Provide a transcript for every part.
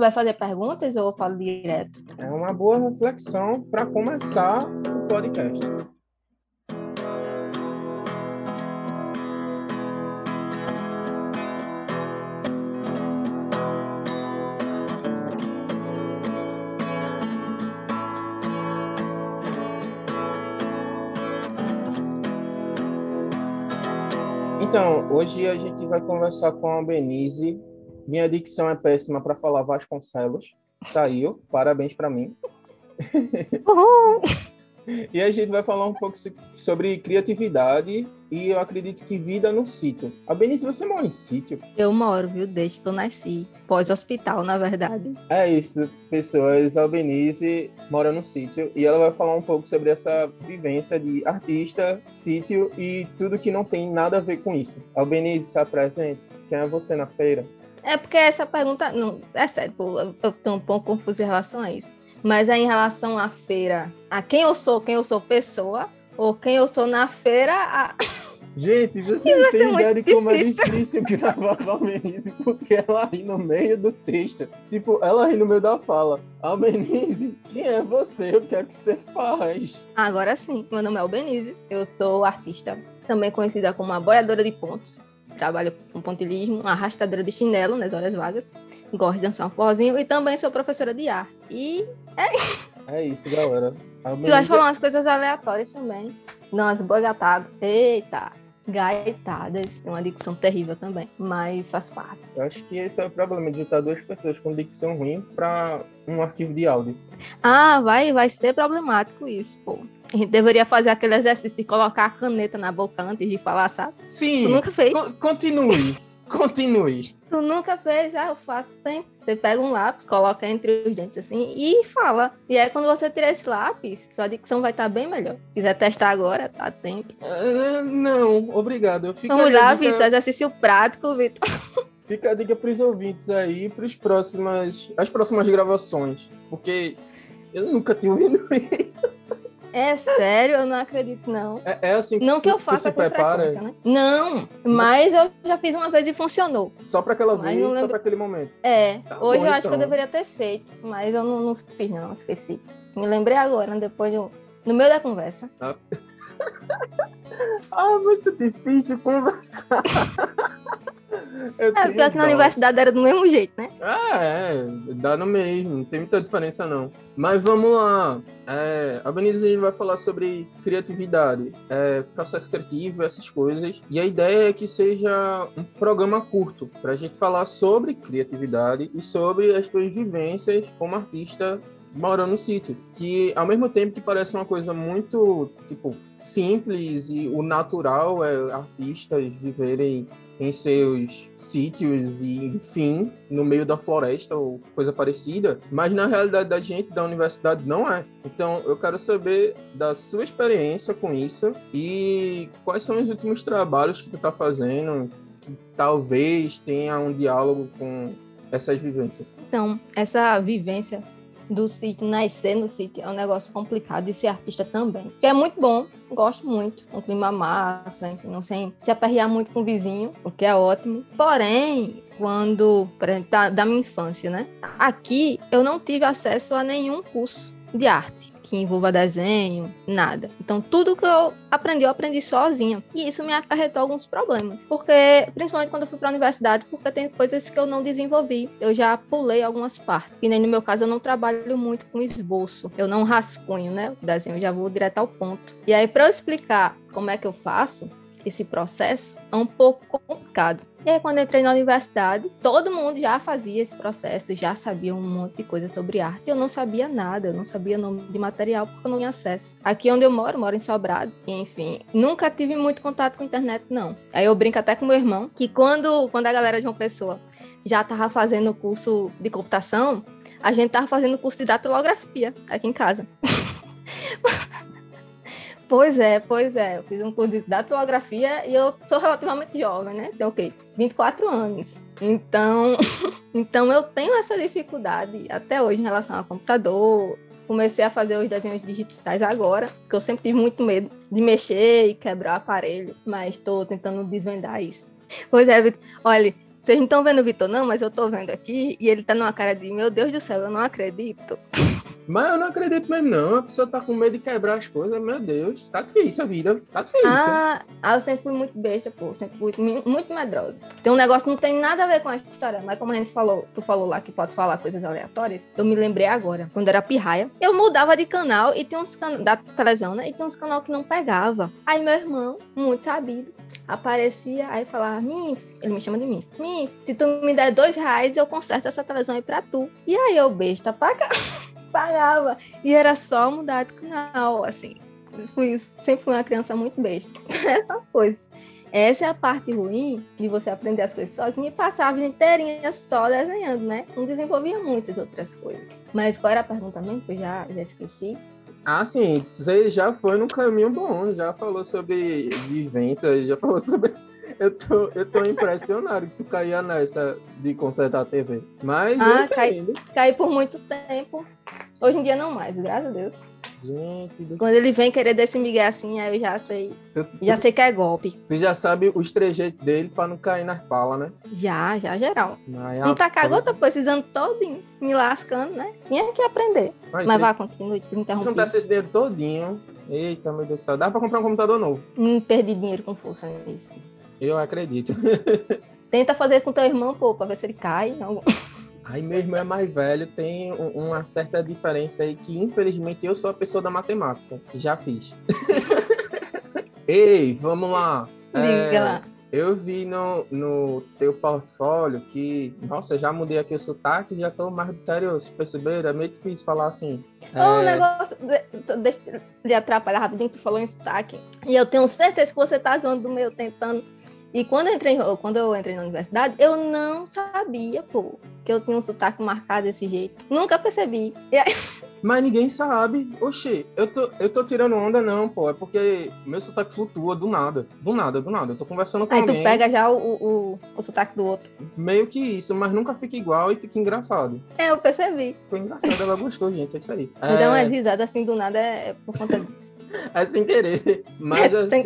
vai fazer perguntas ou eu falo direto? É uma boa reflexão para começar o podcast. Então, hoje a gente vai conversar com a Benise. Minha dicção é péssima para falar Vasconcelos. Saiu, parabéns para mim. Uhum. E a gente vai falar um pouco sobre criatividade e eu acredito que vida no sítio. A Benice, você mora em sítio? Eu moro, viu? Desde que eu nasci. Pós-hospital, na verdade. É isso, pessoas. A Benice mora no sítio e ela vai falar um pouco sobre essa vivência de artista, sítio e tudo que não tem nada a ver com isso. A Benice, está presente? Quem é você na feira? É porque essa pergunta. Não, é sério, eu tô um pouco confuso em relação a isso. Mas é em relação à feira, a quem eu sou, quem eu sou pessoa, ou quem eu sou na feira. A... Gente, você não tem ideia de como é difícil gravar a Menise, porque ela ri no meio do texto. Tipo, ela ri no meio da fala. Albenise, quem é você? O que é que você faz? Agora sim, meu nome é Albenise, eu sou artista, também conhecida como a boiadora de pontos. Trabalho com pontilismo, arrastadora de chinelo nas horas vagas gosto de dançar um forrozinho e também sou professora de arte. E é, é isso, galera. Eu gosto de falar umas coisas aleatórias também. Não, as boigatadas. Eita! Gaitadas. É uma dicção terrível também, mas faz parte. Eu acho que esse é o problema de juntar duas pessoas com dicção ruim para um arquivo de áudio. Ah, vai, vai ser problemático isso, pô. A gente deveria fazer aquele exercício de colocar a caneta na boca antes de falar, sabe? Sim. Tu nunca fez? continue. Continue. Tu nunca fez? Ah, eu faço sempre. Você pega um lápis, coloca entre os dentes assim e fala. E aí, quando você tirar esse lápis, sua dicção vai estar tá bem melhor. Se quiser testar agora, tá tempo. Uh, não, obrigado. Fica Vamos lá, dica... Vitor. Exercício prático, Vitor. Fica a dica para os ouvintes aí, para próximas, as próximas gravações. Porque eu nunca tinha ouvido isso. É sério, eu não acredito, não. É, é assim que Não que eu faça com prepara... frequência, né? Não, mas eu já fiz uma vez e funcionou. Só para aquela vez, lembro... só para aquele momento. É, tá hoje bom, eu acho que eu então. deveria ter feito, mas eu não, não fiz, não, esqueci. Me lembrei agora, depois do... no meio da conversa. Ah, ah muito difícil conversar. é, pior que na universidade era do mesmo jeito, né? Ah, é, dá no mesmo, não tem muita diferença não. Mas vamos lá. É, a Benise vai falar sobre criatividade, é, processo criativo, essas coisas. E a ideia é que seja um programa curto para a gente falar sobre criatividade e sobre as suas vivências como artista morando no sítio. Que ao mesmo tempo que parece uma coisa muito tipo simples e o natural é artistas viverem em seus sítios e, enfim, no meio da floresta ou coisa parecida, mas na realidade da gente da universidade não é. Então, eu quero saber da sua experiência com isso e quais são os últimos trabalhos que tu está fazendo que talvez tenha um diálogo com essas vivências. Então, essa vivência do sítio, nascer no sítio, é um negócio complicado e ser artista também. Que é muito bom, gosto muito. Um clima massa, não sem se aperrear muito com o vizinho, o que é ótimo. Porém, quando, exemplo, da, da minha infância, né? Aqui eu não tive acesso a nenhum curso de arte que envolva desenho, nada. Então, tudo que eu aprendi, eu aprendi sozinha. E isso me acarretou alguns problemas. Porque, principalmente quando eu fui para a universidade, porque tem coisas que eu não desenvolvi. Eu já pulei algumas partes. E nem no meu caso, eu não trabalho muito com esboço. Eu não rascunho, né? O desenho, eu já vou direto ao ponto. E aí, para eu explicar como é que eu faço, esse processo é um pouco complicado. E aí, quando entrei na universidade, todo mundo já fazia esse processo, já sabia um monte de coisa sobre arte. Eu não sabia nada, eu não sabia nome de material porque eu não tinha acesso. Aqui onde eu moro, moro em Sobrado, enfim, nunca tive muito contato com a internet, não. Aí eu brinco até com meu irmão que quando, quando a galera de uma pessoa já estava fazendo o curso de computação, a gente estava fazendo o curso de datilografia aqui em casa. Pois é, pois é. Eu fiz um curso de datilografia e eu sou relativamente jovem, né? Tenho o quê? 24 anos. Então, então eu tenho essa dificuldade até hoje em relação ao computador. Comecei a fazer os desenhos digitais agora, porque eu sempre tive muito medo de mexer e quebrar o aparelho, mas estou tentando desvendar isso. Pois é, Olha, Vocês não estão vendo o Vitor, não, mas eu tô vendo aqui e ele tá numa cara de: Meu Deus do céu, eu não acredito. Mas eu não acredito mesmo, não. A pessoa tá com medo de quebrar as coisas. Meu Deus, tá difícil a vida. Tá difícil. Ah, ah eu sempre fui muito besta, pô. Sempre fui muito, medrosa. Tem um negócio que não tem nada a ver com a história, mas como a gente falou, tu falou lá que pode falar coisas aleatórias, eu me lembrei agora. Quando era pirraia, eu mudava de canal e tem uns canais da televisão, né? E tem uns canal que não pegava. Aí meu irmão, muito sabido, aparecia, aí falava, Mim, ele me chama de mim. Mim, se tu me der dois reais, eu conserto essa televisão aí pra tu. E aí eu, besta, paga. pagava. E era só mudar de canal, assim. Fui, sempre fui uma criança muito besta. Essas coisas. Essa é a parte ruim de você aprender as coisas sozinho e passar a vida inteirinha só desenhando, né? Não desenvolvia muitas outras coisas. Mas qual era a pergunta mesmo? Que eu já, já esqueci. Ah, sim, você já foi num caminho bom, já falou sobre vivência, já falou sobre. Eu tô, eu tô impressionado que tu caía nessa de consertar a TV. Mas. Ah, caí, caí por muito tempo. Hoje em dia não mais, graças a Deus. Gente do Quando ele vem querer desse migué assim, aí eu já sei. Já sei que é golpe. Tu já sabe os trejeitos dele pra não cair nas palas, né? Já, já, geral. Aí, não tá cagou, tá precisando todinho, me lascando, né? Tinha que aprender. Mas, Mas vai, continue, me interromper. Não esse dinheiro todinho. Eita, meu Deus do céu. Dá pra comprar um computador novo. Não perdi dinheiro com força nisso. Eu acredito. Tenta fazer isso com teu irmão, pô, pra ver se ele cai. Não. Aí meu irmão é mais velho, tem uma certa diferença aí que, infelizmente, eu sou a pessoa da matemática. Já fiz. Ei, vamos lá. Diga é, lá. Eu vi no, no teu portfólio que, nossa, já mudei aqui o sotaque já tô mais vitorioso, perceberam? É meio difícil falar assim. Oh, é... negócio, deixa eu lhe atrapalhar rapidinho, tu falou em sotaque. E eu tenho certeza que você tá zoando do meu, tentando e quando eu entrei, quando eu entrei na universidade, eu não sabia, pô, que eu tinha um sotaque marcado desse jeito. Nunca percebi. Aí... Mas ninguém sabe. Oxê, eu tô, eu tô tirando onda, não, pô. É porque meu sotaque flutua do nada. Do nada, do nada. Eu tô conversando com aí alguém. Aí tu pega já o, o, o sotaque do outro. Meio que isso, mas nunca fica igual e fica engraçado. É, eu percebi. Foi engraçado, ela gostou, gente. É isso aí. Você é... dá uma risada assim do nada é por conta disso. é sem querer. Mas assim.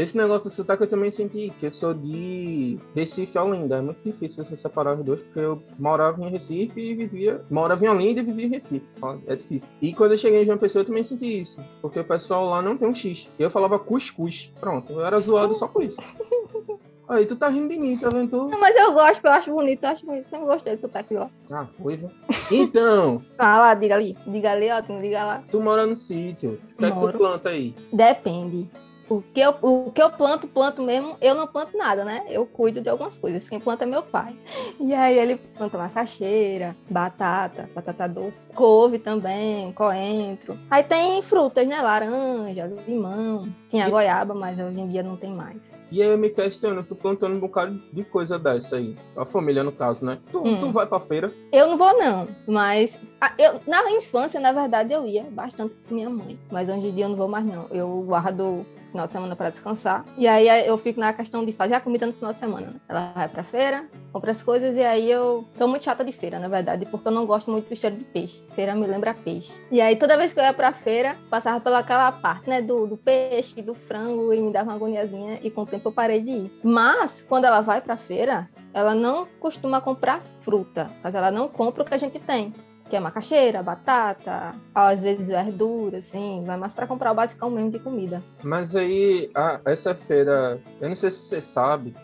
Esse negócio do sotaque eu também senti, que eu sou de Recife a Olinda. É muito difícil você separar os dois, porque eu morava em Recife e vivia. Morava em Olinda e vivia em Recife. É difícil. E quando eu cheguei em João Pessoa, eu também senti isso. Porque o pessoal lá não tem um X. Eu falava cuscuz. Pronto, eu era zoado só por isso. Aí tu tá rindo de mim, tá vendo? Tu... Não, mas eu gosto, eu acho bonito, eu acho bonito. Sempre gostei do sotaque lá. Ah, foi, viu? Então. ah, lá, diga ali. Diga ali, ó, diga lá. Tu mora no sítio. O que é que tu planta aí? Depende. O que, eu, o que eu planto, planto mesmo, eu não planto nada, né? Eu cuido de algumas coisas. Quem planta é meu pai. E aí ele planta macaxeira, batata, batata doce, couve também, coentro. Aí tem frutas, né? Laranja, limão. Tinha e... goiaba, mas hoje em dia não tem mais. E aí eu me questiono, tu plantando um bocado de coisa dessa aí. A família, no caso, né? Tu, hum. tu vai pra feira? Eu não vou, não. Mas eu, na infância, na verdade, eu ia bastante com minha mãe. Mas hoje em dia eu não vou mais, não. Eu guardo final de semana para descansar. E aí eu fico na questão de fazer a comida no final de semana. Né? Ela vai pra feira, compra as coisas e aí eu sou muito chata de feira, na verdade, porque eu não gosto muito do cheiro de peixe. Feira me lembra peixe. E aí toda vez que eu ia pra feira, passava pelaquela parte, né, do, do peixe, do frango e me dava uma agoniazinha e com o tempo eu parei de ir. Mas quando ela vai pra feira, ela não costuma comprar fruta, mas ela não compra o que a gente tem que é macaxeira, batata, às vezes verdura, assim, vai mais para comprar o basicão mesmo de comida. Mas aí, a, essa feira, eu não sei se você sabe,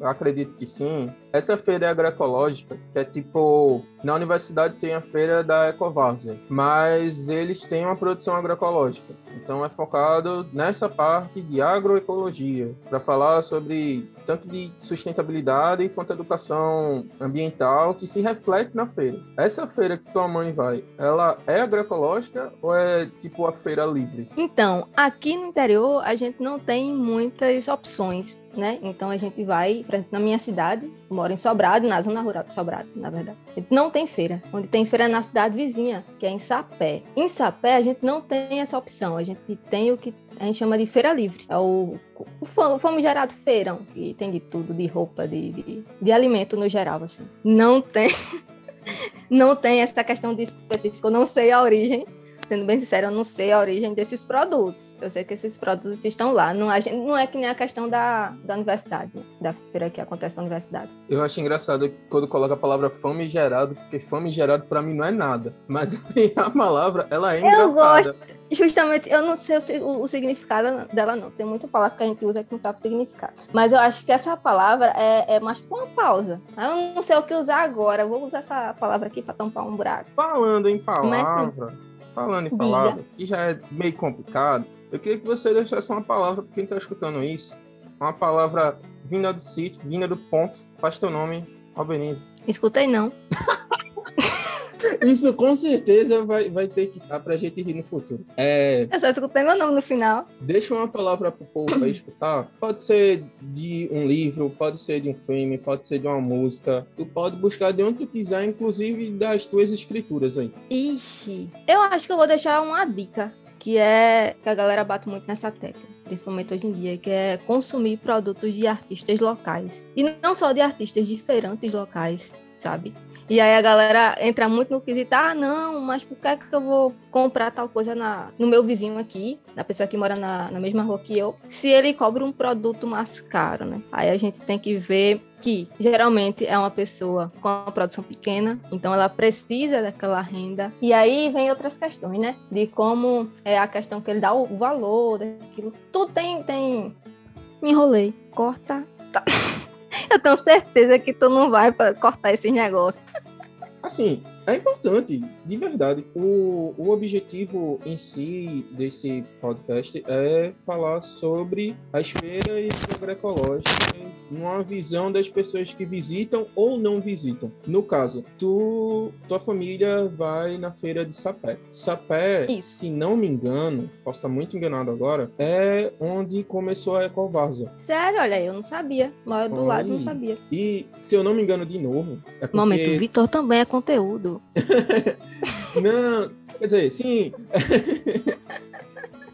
eu acredito que sim, essa feira é agroecológica, que é tipo, na universidade tem a feira da Ecovárzea, mas eles têm uma produção agroecológica. Então é focado nessa parte de agroecologia, para falar sobre tanto de sustentabilidade quanto educação ambiental que se reflete na feira. Essa feira que tua mãe vai, ela é agroecológica ou é tipo a feira livre? Então, aqui no interior a gente não tem muitas opções, né? Então a gente vai, na minha cidade, moro em Sobrado, na zona rural de Sobrado, na verdade. Não tem feira. Onde tem feira é na cidade vizinha, que é em Sapé. Em Sapé, a gente não tem essa opção. A gente tem o que a gente chama de feira livre. É o, o famigerado feirão, que tem de tudo, de roupa, de, de, de alimento no geral, assim. Não tem... não tem essa questão de específico. Eu não sei a origem, sendo bem sincera, eu não sei a origem desses produtos. Eu sei que esses produtos estão lá. Não, gente, não é que nem a questão da, da universidade, né? da feira que acontece na universidade. Eu acho engraçado quando coloca a palavra famigerado, porque famigerado para mim não é nada. Mas a palavra, ela é eu engraçada. Gosto. Justamente, eu não sei o, o, significado dela, não. Tem muita palavra que a gente usa que não sabe o significado. Mas eu acho que essa palavra é, é mais uma pausa. Eu não sei o que usar agora. Eu vou usar essa palavra aqui para tampar um buraco. Falando em palavra, falando em palavra, que já é meio complicado, eu queria que você deixasse uma palavra para quem está escutando isso. Uma palavra vinda do sítio, vinda do ponto. Faz teu nome, Albenize. Escutei não. Isso com certeza vai, vai ter que estar pra gente rir no futuro. É... Eu só escutei meu nome no final. Deixa uma palavra pro povo pra escutar. Pode ser de um livro, pode ser de um filme, pode ser de uma música. Tu pode buscar de onde tu quiser, inclusive das tuas escrituras aí. Ixi, eu acho que eu vou deixar uma dica, que é que a galera bate muito nessa tecla principalmente hoje em dia, que é consumir produtos de artistas locais. E não só de artistas diferentes locais, sabe? E aí a galera entra muito no quesito, ah, não, mas por que, é que eu vou comprar tal coisa na, no meu vizinho aqui, na pessoa que mora na, na mesma rua que eu, se ele cobra um produto mais caro, né? Aí a gente tem que ver que geralmente é uma pessoa com uma produção pequena, então ela precisa daquela renda. E aí vem outras questões, né? De como é a questão que ele dá o valor daquilo. Tudo tem. tem... Me enrolei. Corta. Tá. Eu tenho certeza que tu não vai cortar esses negócios. Assim, é importante, de verdade. O, o objetivo em si desse podcast é falar sobre as feiras agroecológicas numa visão das pessoas que visitam ou não visitam. No caso, tu, tua família vai na feira de Sapé. Sapé, Isso. se não me engano, posso estar muito enganado agora, é onde começou a Ecovárzea. Sério? Olha, eu não sabia. Moro do lado, não sabia. E, se eu não me engano de novo, é porque... Momento, o Vitor também é conteúdo. não, quer dizer, sim.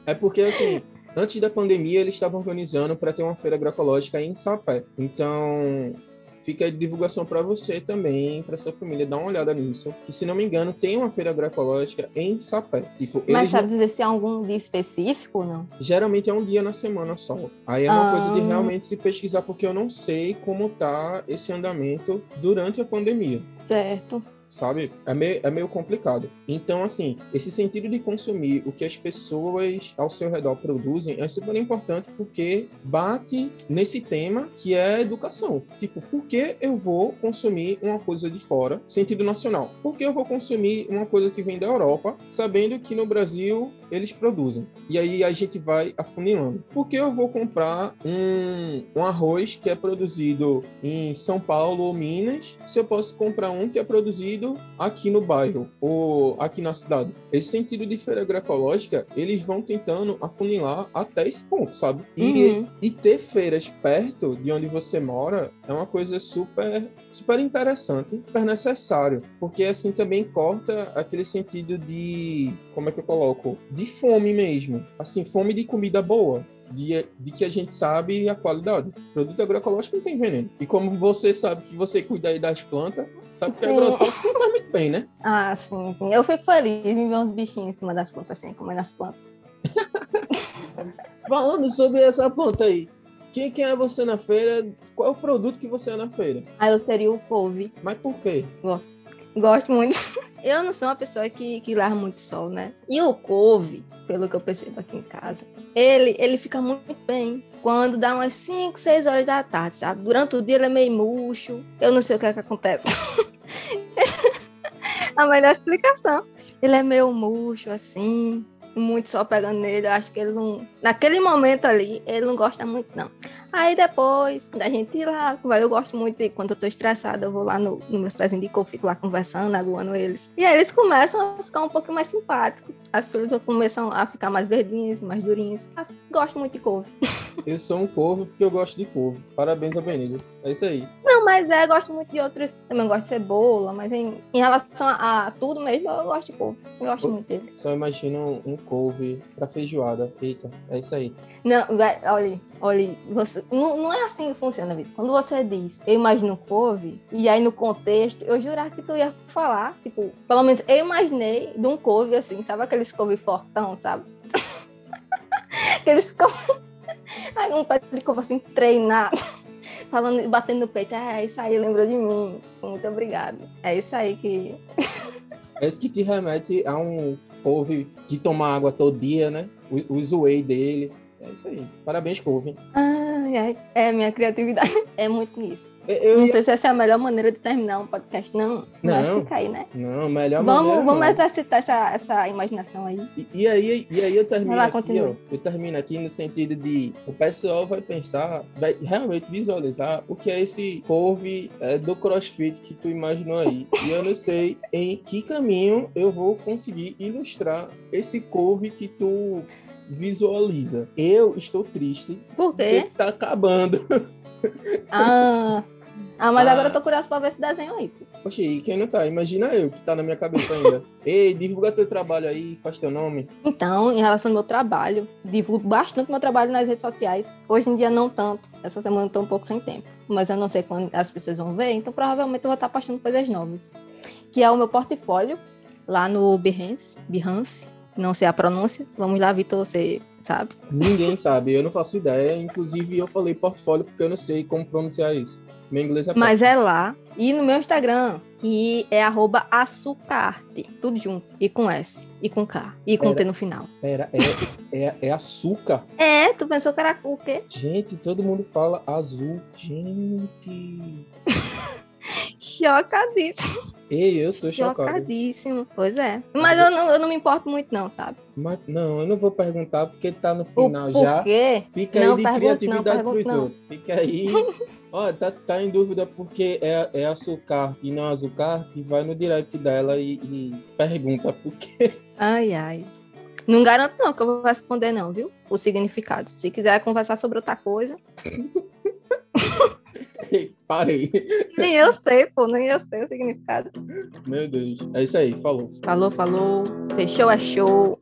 é porque, assim, Antes da pandemia, eles estavam organizando para ter uma feira agroecológica em Sapé. Então, fica a divulgação para você também, para sua família, dar uma olhada nisso. Que, se não me engano, tem uma feira agroecológica em Sapé. Tipo, Mas sabe não... dizer se é algum dia específico não? Geralmente é um dia na semana só. Aí é uma ah. coisa de realmente se pesquisar, porque eu não sei como tá esse andamento durante a pandemia. Certo sabe? É meio, é meio complicado. Então, assim, esse sentido de consumir o que as pessoas ao seu redor produzem é super importante porque bate nesse tema que é educação. Tipo, por que eu vou consumir uma coisa de fora, sentido nacional? Por que eu vou consumir uma coisa que vem da Europa, sabendo que no Brasil eles produzem? E aí a gente vai afunilando. Por que eu vou comprar um, um arroz que é produzido em São Paulo ou Minas, se eu posso comprar um que é produzido aqui no bairro ou aqui na cidade. Esse sentido de feira agroecológica, eles vão tentando afunilar até esse ponto, sabe? E, uhum. e ter feiras perto de onde você mora é uma coisa super, super interessante, super necessário, porque assim também corta aquele sentido de, como é que eu coloco? De fome mesmo. Assim, fome de comida boa de, de que a gente sabe a qualidade. Produto agroecológico não tem veneno. E como você sabe que você cuida aí das plantas, sabe que agrotóxico não faz muito bem, né? Ah, sim, sim. Eu fico feliz de ver uns bichinhos em cima das plantas, assim, comendo as plantas. Falando sobre essa planta aí, quem, quem é você na feira? Qual é o produto que você é na feira? Ah, eu seria o couve. Mas por quê? Gosto muito. Eu não sou uma pessoa que, que larga muito sol, né? E o couve, pelo que eu percebo aqui em casa, ele, ele fica muito bem quando dá umas 5, 6 horas da tarde, sabe? Durante o dia ele é meio murcho. Eu não sei o que é que acontece. A melhor explicação. Ele é meio murcho, assim muito sol pegando nele. Eu acho que ele não. Naquele momento ali, ele não gosta muito, não. Aí depois da gente ir lá, eu gosto muito de quando eu tô estressada, eu vou lá no, no meus pezinhos de cor, fico lá conversando, aguando eles. E aí eles começam a ficar um pouco mais simpáticos. As folhas começam a ficar mais verdinhas, mais durinhas. Ah, gosto muito de couve. Eu sou um corvo porque eu gosto de couve. Parabéns a. É isso aí. Não, mas é, gosto muito de outros. Também gosto de cebola, mas em, em relação a, a tudo mesmo, eu gosto de couve. Eu gosto muito dele. Só imagina um, couve pra feijoada. Eita, é isso aí. Não, vai, olha, olha, você, não, não é assim que funciona, Vitor. Quando você diz, eu imagino couve, e aí no contexto, eu jurava que tu ia falar, tipo, pelo menos eu imaginei de um couve assim, sabe aqueles couve fortão, sabe? aqueles couve. Um pé de couve assim, treinado. Falando, batendo no peito, é isso aí, lembrou de mim. Muito obrigado. É isso aí que. É isso que te remete a um couve que toma água todo dia, né? O, o whey dele. É isso aí. Parabéns, couve. Ai, ai, é minha criatividade. É muito isso. Eu, Não ia- sei se essa é a melhor maneira de terminar um podcast, não. Mas Não. fica aí, né? Não, melhor Vamos, maneira vamos não. exercitar essa, essa imaginação aí. E, e aí, e aí eu termino lá, aqui, ó. Eu termino aqui no sentido de o pessoal vai pensar, vai realmente visualizar o que é esse couve é, do crossfit que tu imaginou aí. E eu não sei em que caminho eu vou conseguir ilustrar esse couve que tu visualiza. Eu estou triste Por porque quê? tá acabando. Ah, ah mas Ah. agora eu tô curioso pra ver esse desenho aí. Poxa, e quem não tá? Imagina eu, que tá na minha cabeça ainda. Ei, divulga teu trabalho aí, faz teu nome. Então, em relação ao meu trabalho, divulgo bastante meu trabalho nas redes sociais. Hoje em dia não tanto. Essa semana eu tô um pouco sem tempo. Mas eu não sei quando as pessoas vão ver, então provavelmente eu vou estar postando coisas novas. Que é o meu portfólio lá no Behance, Behance, não sei a pronúncia. Vamos lá, Vitor, você sabe? Ninguém sabe, eu não faço ideia. Inclusive, eu falei portfólio porque eu não sei como pronunciar isso. Meu inglês é Mas é lá. E no meu Instagram, que é arroba açucarte. Tudo junto. E com S. E com K. E com Era- T no final. Pera, é, é, é açúcar. É, tu pensou que era o quê? Gente, todo mundo fala azul. Gente. Chocadíssimo. Ei, eu tô chocado. Chocadíssimo. Pois é. Mas eu não, eu não me importo muito, não, sabe? Mas não, eu não vou perguntar porque tá no final por já. quê? Fica Não, aí de pergunte não, criatividade pergunte pros não. outros. Fica aí. Ó, tá, tá em dúvida porque é, é açúcar e não azucarte, vai no direct dela e, e pergunta por quê. Ai, ai. Não garanto, não, que eu vou responder, não, viu? O significado. Se quiser conversar sobre outra coisa. Parei. Nem eu sei, pô, nem eu sei o significado. Meu Deus. É isso aí, falou. Falou, falou. Fechou, é show.